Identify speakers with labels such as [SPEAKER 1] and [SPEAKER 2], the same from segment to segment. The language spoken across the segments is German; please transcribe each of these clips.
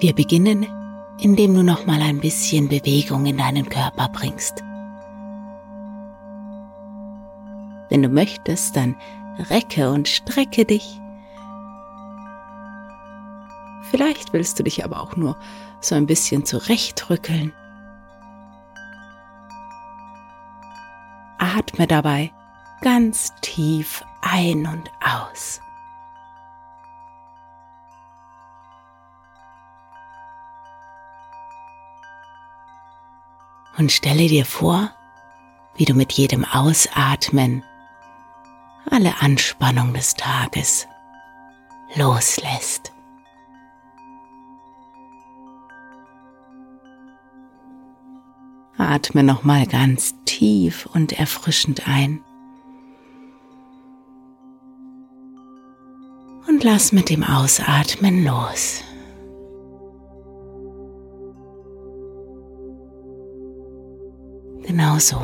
[SPEAKER 1] Wir beginnen, indem du noch mal ein bisschen Bewegung in deinen Körper bringst. Wenn du möchtest, dann recke und strecke dich. Vielleicht willst du dich aber auch nur so ein bisschen zurechtrückeln. Atme dabei ganz tief ein und aus. Und stelle dir vor, wie du mit jedem Ausatmen alle Anspannung des Tages loslässt. Atme nochmal ganz tief und erfrischend ein. Und lass mit dem Ausatmen los. Genau so.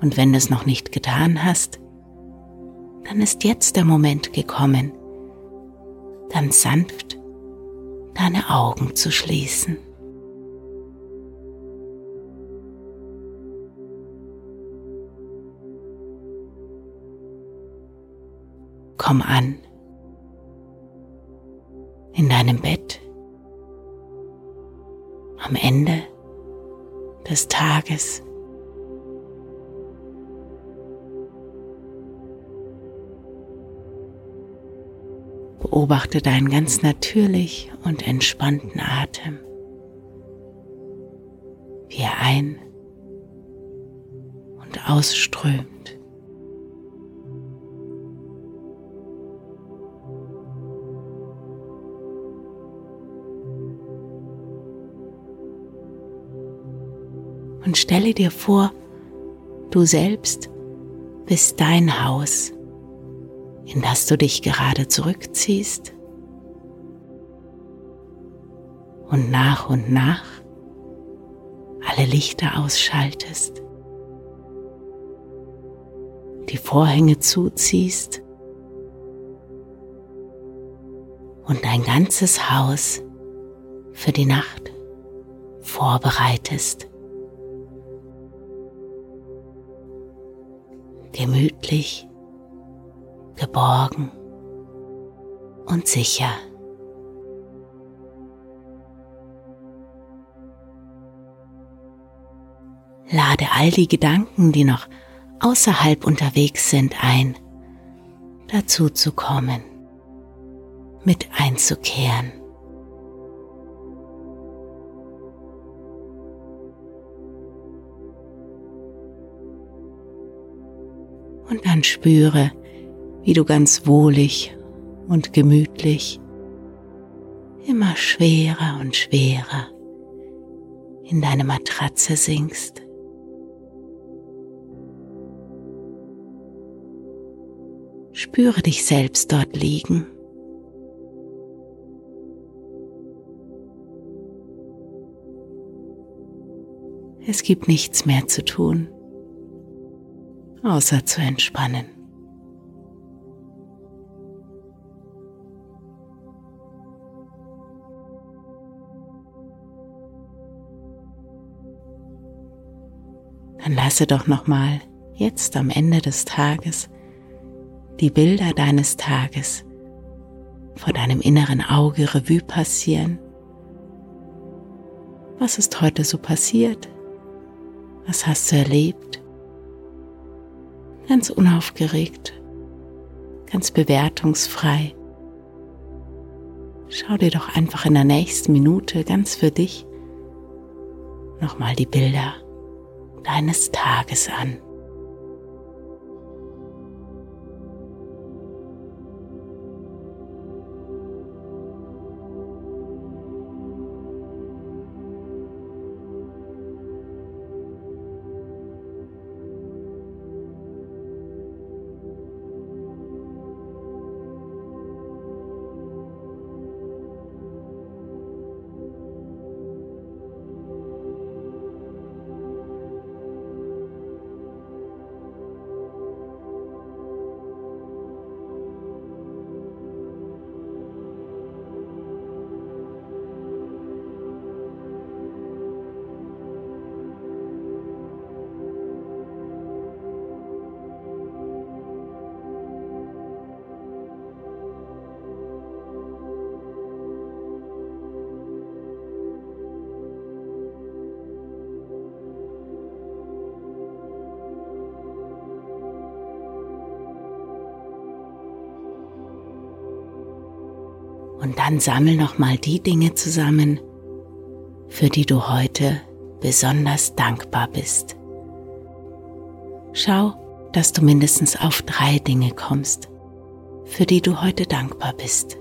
[SPEAKER 1] Und wenn du es noch nicht getan hast, dann ist jetzt der Moment gekommen, ganz sanft deine Augen zu schließen. Komm an in deinem Bett am Ende des Tages. Beobachte deinen ganz natürlich und entspannten Atem, wie er ein- und ausströmt. Und stelle dir vor, du selbst bist dein Haus in das du dich gerade zurückziehst und nach und nach alle Lichter ausschaltest, die Vorhänge zuziehst und dein ganzes Haus für die Nacht vorbereitest. Gemütlich geborgen und sicher. Lade all die Gedanken, die noch außerhalb unterwegs sind, ein, dazu zu kommen, mit einzukehren. Und dann spüre, wie du ganz wohlig und gemütlich immer schwerer und schwerer in deine Matratze sinkst. Spüre dich selbst dort liegen. Es gibt nichts mehr zu tun, außer zu entspannen. Dann lasse doch nochmal jetzt am Ende des Tages die Bilder deines Tages vor deinem inneren Auge Revue passieren. Was ist heute so passiert? Was hast du erlebt? Ganz unaufgeregt, ganz bewertungsfrei. Schau dir doch einfach in der nächsten Minute ganz für dich nochmal die Bilder deines Tages an. Und dann sammel noch mal die Dinge zusammen, für die du heute besonders dankbar bist. Schau, dass du mindestens auf drei Dinge kommst, für die du heute dankbar bist.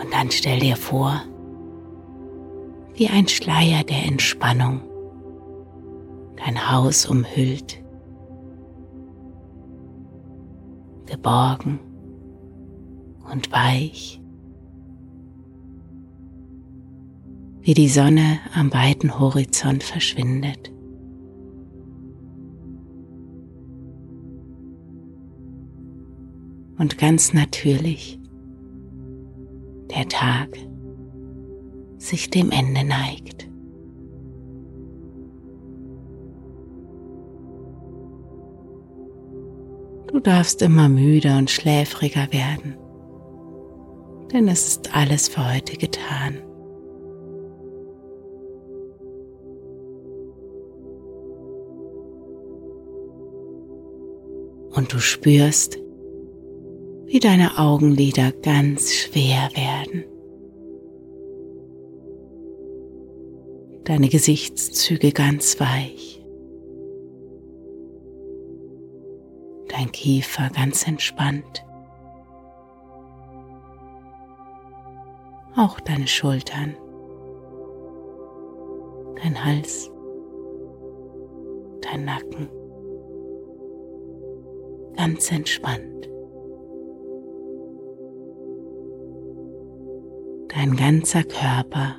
[SPEAKER 1] Und dann stell dir vor, wie ein Schleier der Entspannung dein Haus umhüllt, geborgen und weich, wie die Sonne am weiten Horizont verschwindet. Und ganz natürlich der Tag sich dem Ende neigt. Du darfst immer müder und schläfriger werden, denn es ist alles für heute getan. Und du spürst, wie deine Augenlider ganz schwer werden. Deine Gesichtszüge ganz weich. Dein Kiefer ganz entspannt. Auch deine Schultern. Dein Hals. Dein Nacken. Ganz entspannt. Dein ganzer Körper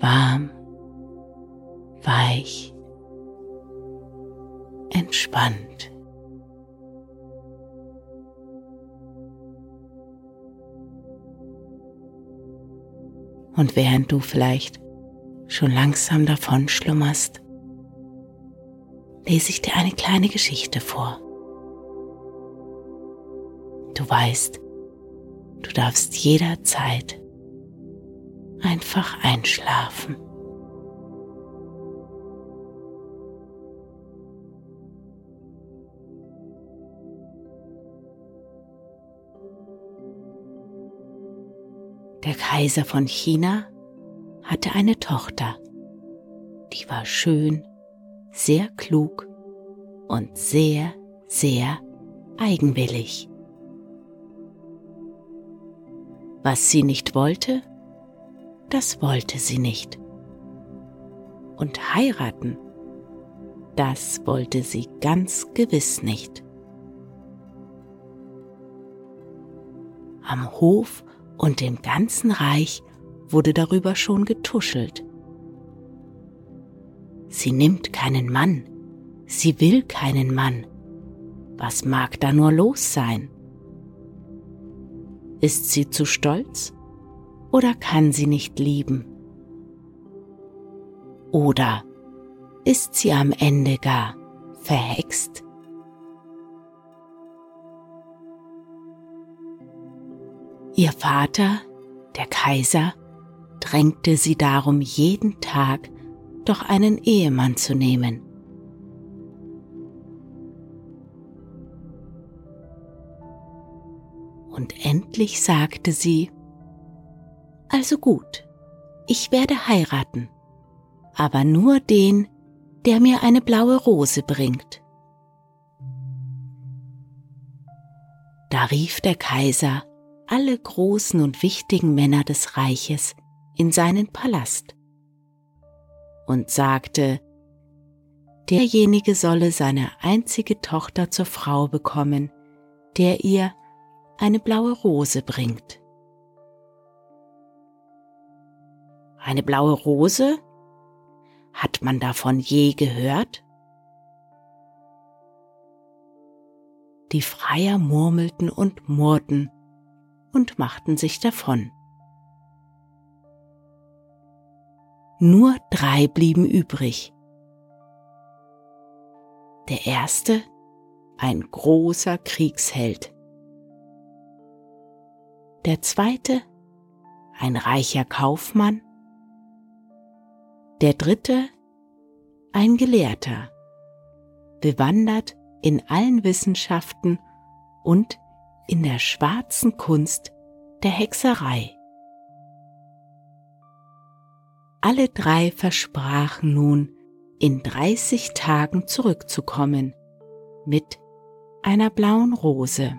[SPEAKER 1] warm, weich, entspannt. Und während du vielleicht schon langsam davon schlummerst, lese ich dir eine kleine Geschichte vor. Du weißt, Du darfst jederzeit einfach einschlafen. Der Kaiser von China hatte eine Tochter, die war schön, sehr klug und sehr, sehr eigenwillig. Was sie nicht wollte, das wollte sie nicht. und heiraten, das wollte sie ganz gewiss nicht. Am Hof und im ganzen Reich wurde darüber schon getuschelt. Sie nimmt keinen Mann, sie will keinen Mann. Was mag da nur los sein? Ist sie zu stolz oder kann sie nicht lieben? Oder ist sie am Ende gar verhext? Ihr Vater, der Kaiser, drängte sie darum jeden Tag, doch einen Ehemann zu nehmen. Und endlich sagte sie, Also gut, ich werde heiraten, aber nur den, der mir eine blaue Rose bringt. Da rief der Kaiser alle großen und wichtigen Männer des Reiches in seinen Palast und sagte, derjenige solle seine einzige Tochter zur Frau bekommen, der ihr eine blaue Rose bringt. Eine blaue Rose? Hat man davon je gehört? Die Freier murmelten und murrten und machten sich davon. Nur drei blieben übrig. Der erste, ein großer Kriegsheld. Der zweite, ein reicher Kaufmann. Der dritte, ein Gelehrter, bewandert in allen Wissenschaften und in der schwarzen Kunst der Hexerei. Alle drei versprachen nun, in 30 Tagen zurückzukommen mit einer blauen Rose.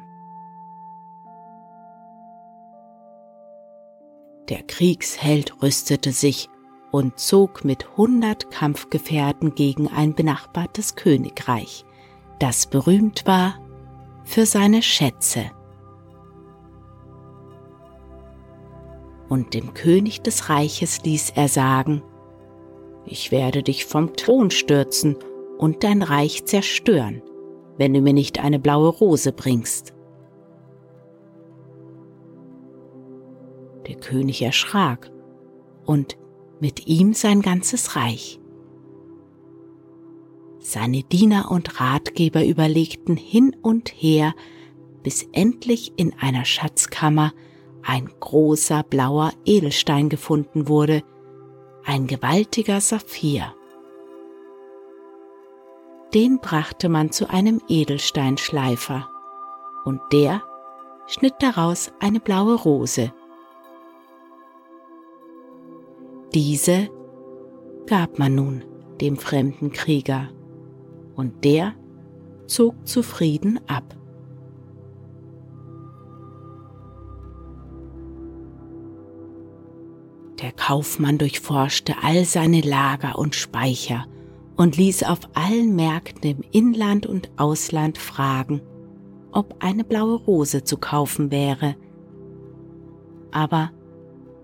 [SPEAKER 1] Der Kriegsheld rüstete sich und zog mit hundert Kampfgefährten gegen ein benachbartes Königreich, das berühmt war für seine Schätze. und dem König des Reiches ließ er sagen, ich werde dich vom Thron stürzen und dein Reich zerstören, wenn du mir nicht eine blaue Rose bringst. Der König erschrak und mit ihm sein ganzes Reich. Seine Diener und Ratgeber überlegten hin und her, bis endlich in einer Schatzkammer ein großer blauer Edelstein gefunden wurde, ein gewaltiger Saphir. Den brachte man zu einem Edelsteinschleifer, und der schnitt daraus eine blaue Rose. Diese gab man nun dem fremden Krieger, und der zog zufrieden ab. Der Kaufmann durchforschte all seine Lager und Speicher und ließ auf allen Märkten im Inland und Ausland fragen, ob eine blaue Rose zu kaufen wäre. Aber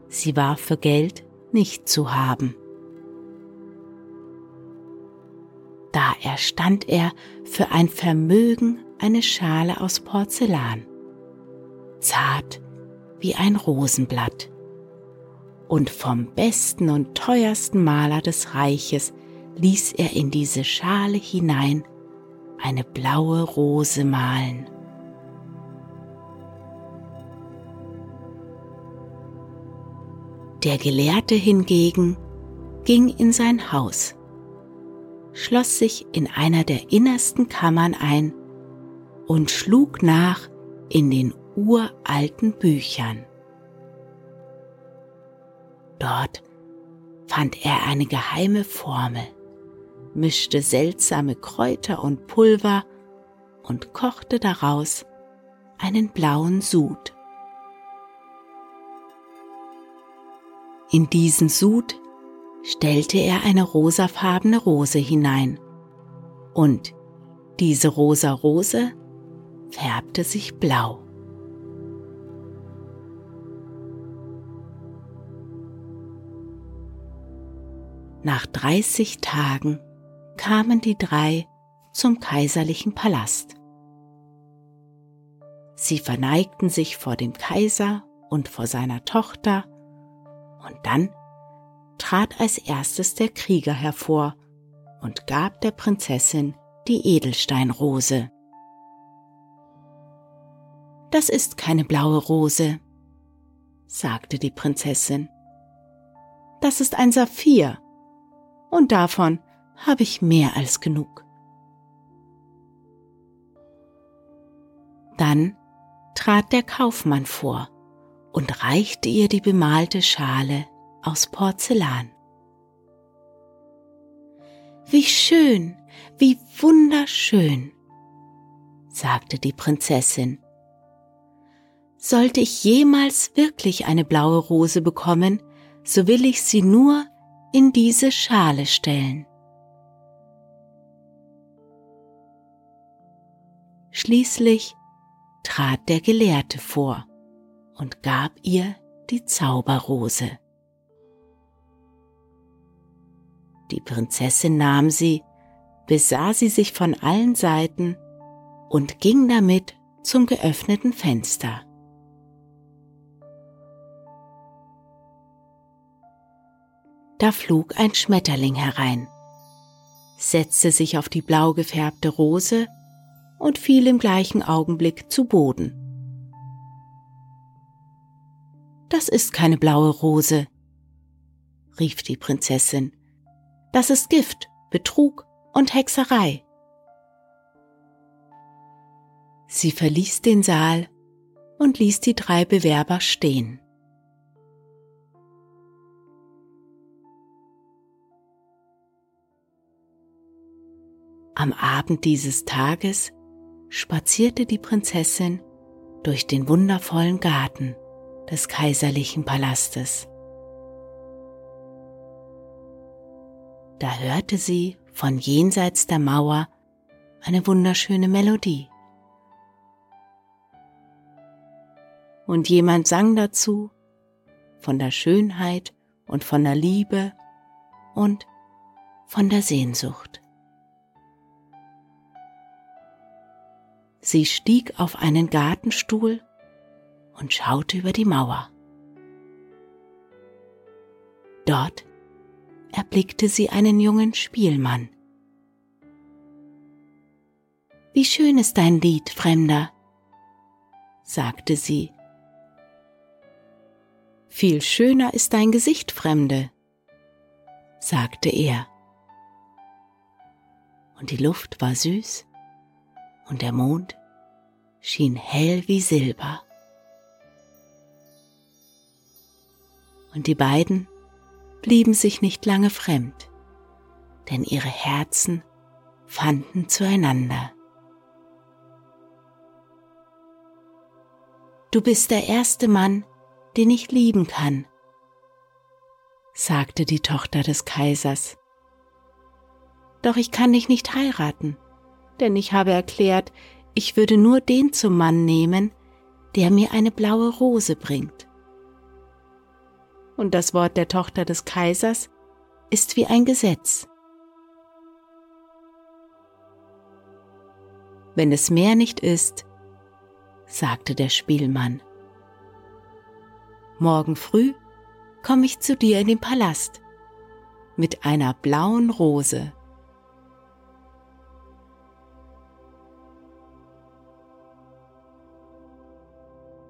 [SPEAKER 1] sie war für Geld nicht zu haben. Da erstand er für ein Vermögen eine Schale aus Porzellan, zart wie ein Rosenblatt und vom besten und teuersten Maler des Reiches ließ er in diese Schale hinein eine blaue Rose malen. Der Gelehrte hingegen ging in sein Haus, schloss sich in einer der innersten Kammern ein und schlug nach in den uralten Büchern. Dort fand er eine geheime Formel, mischte seltsame Kräuter und Pulver und kochte daraus einen blauen Sud. In diesen Sud stellte er eine rosafarbene Rose hinein und diese rosa Rose färbte sich blau. Nach 30 Tagen kamen die drei zum kaiserlichen Palast. Sie verneigten sich vor dem Kaiser und vor seiner Tochter, und dann trat als erstes der Krieger hervor und gab der Prinzessin die Edelsteinrose. Das ist keine blaue Rose, sagte die Prinzessin. Das ist ein Saphir, und davon habe ich mehr als genug. Dann trat der Kaufmann vor und reichte ihr die bemalte Schale aus Porzellan. Wie schön, wie wunderschön, sagte die Prinzessin. Sollte ich jemals wirklich eine blaue Rose bekommen, so will ich sie nur in diese Schale stellen. Schließlich trat der Gelehrte vor und gab ihr die Zauberrose. Die Prinzessin nahm sie, besah sie sich von allen Seiten und ging damit zum geöffneten Fenster. Da flog ein Schmetterling herein, setzte sich auf die blau gefärbte Rose und fiel im gleichen Augenblick zu Boden. Das ist keine blaue Rose, rief die Prinzessin. Das ist Gift, Betrug und Hexerei. Sie verließ den Saal und ließ die drei Bewerber stehen. Am Abend dieses Tages spazierte die Prinzessin durch den wundervollen Garten des kaiserlichen Palastes. Da hörte sie von jenseits der Mauer eine wunderschöne Melodie. Und jemand sang dazu von der Schönheit und von der Liebe und von der Sehnsucht. Sie stieg auf einen Gartenstuhl und schaute über die Mauer. Dort erblickte sie einen jungen Spielmann. Wie schön ist dein Lied, Fremder, sagte sie. Viel schöner ist dein Gesicht, Fremde, sagte er. Und die Luft war süß und der Mond schien hell wie Silber. Und die beiden blieben sich nicht lange fremd, denn ihre Herzen fanden zueinander. Du bist der erste Mann, den ich lieben kann, sagte die Tochter des Kaisers. Doch ich kann dich nicht heiraten, denn ich habe erklärt, ich würde nur den zum Mann nehmen, der mir eine blaue Rose bringt. Und das Wort der Tochter des Kaisers ist wie ein Gesetz. Wenn es mehr nicht ist, sagte der Spielmann, morgen früh komme ich zu dir in den Palast mit einer blauen Rose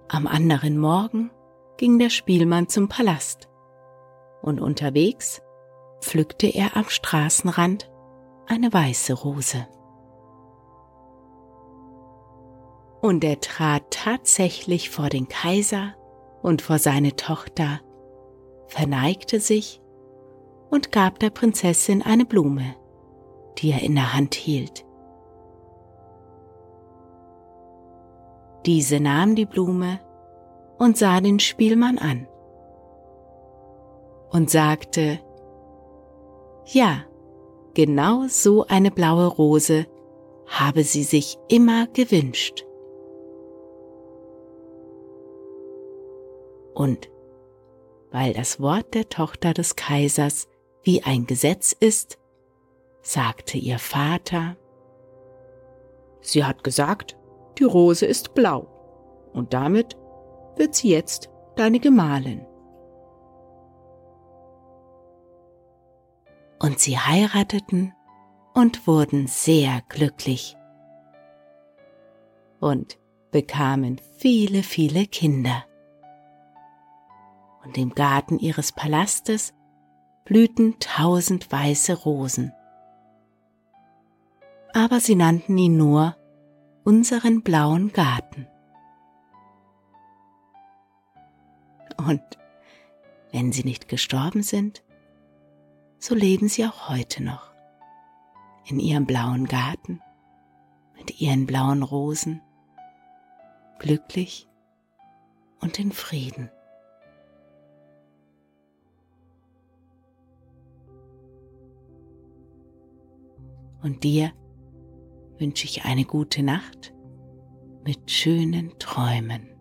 [SPEAKER 1] Am anderen Morgen ging der Spielmann zum Palast und unterwegs pflückte er am Straßenrand eine weiße Rose. Und er trat tatsächlich vor den Kaiser und vor seine Tochter, verneigte sich und gab der Prinzessin eine Blume, die er in der Hand hielt. Diese nahm die Blume und sah den Spielmann an und sagte, Ja, genau so eine blaue Rose habe sie sich immer gewünscht. Und weil das Wort der Tochter des Kaisers wie ein Gesetz ist, sagte ihr Vater, Sie hat gesagt, die Rose ist blau, und damit wird sie jetzt deine Gemahlin. Und sie heirateten und wurden sehr glücklich und bekamen viele, viele Kinder. Und im Garten ihres Palastes blühten tausend weiße Rosen. Aber sie nannten ihn nur unseren blauen Garten. Und wenn sie nicht gestorben sind, so leben sie auch heute noch in ihrem blauen Garten mit ihren blauen Rosen, glücklich und in Frieden. Und dir wünsche ich eine gute Nacht mit schönen Träumen.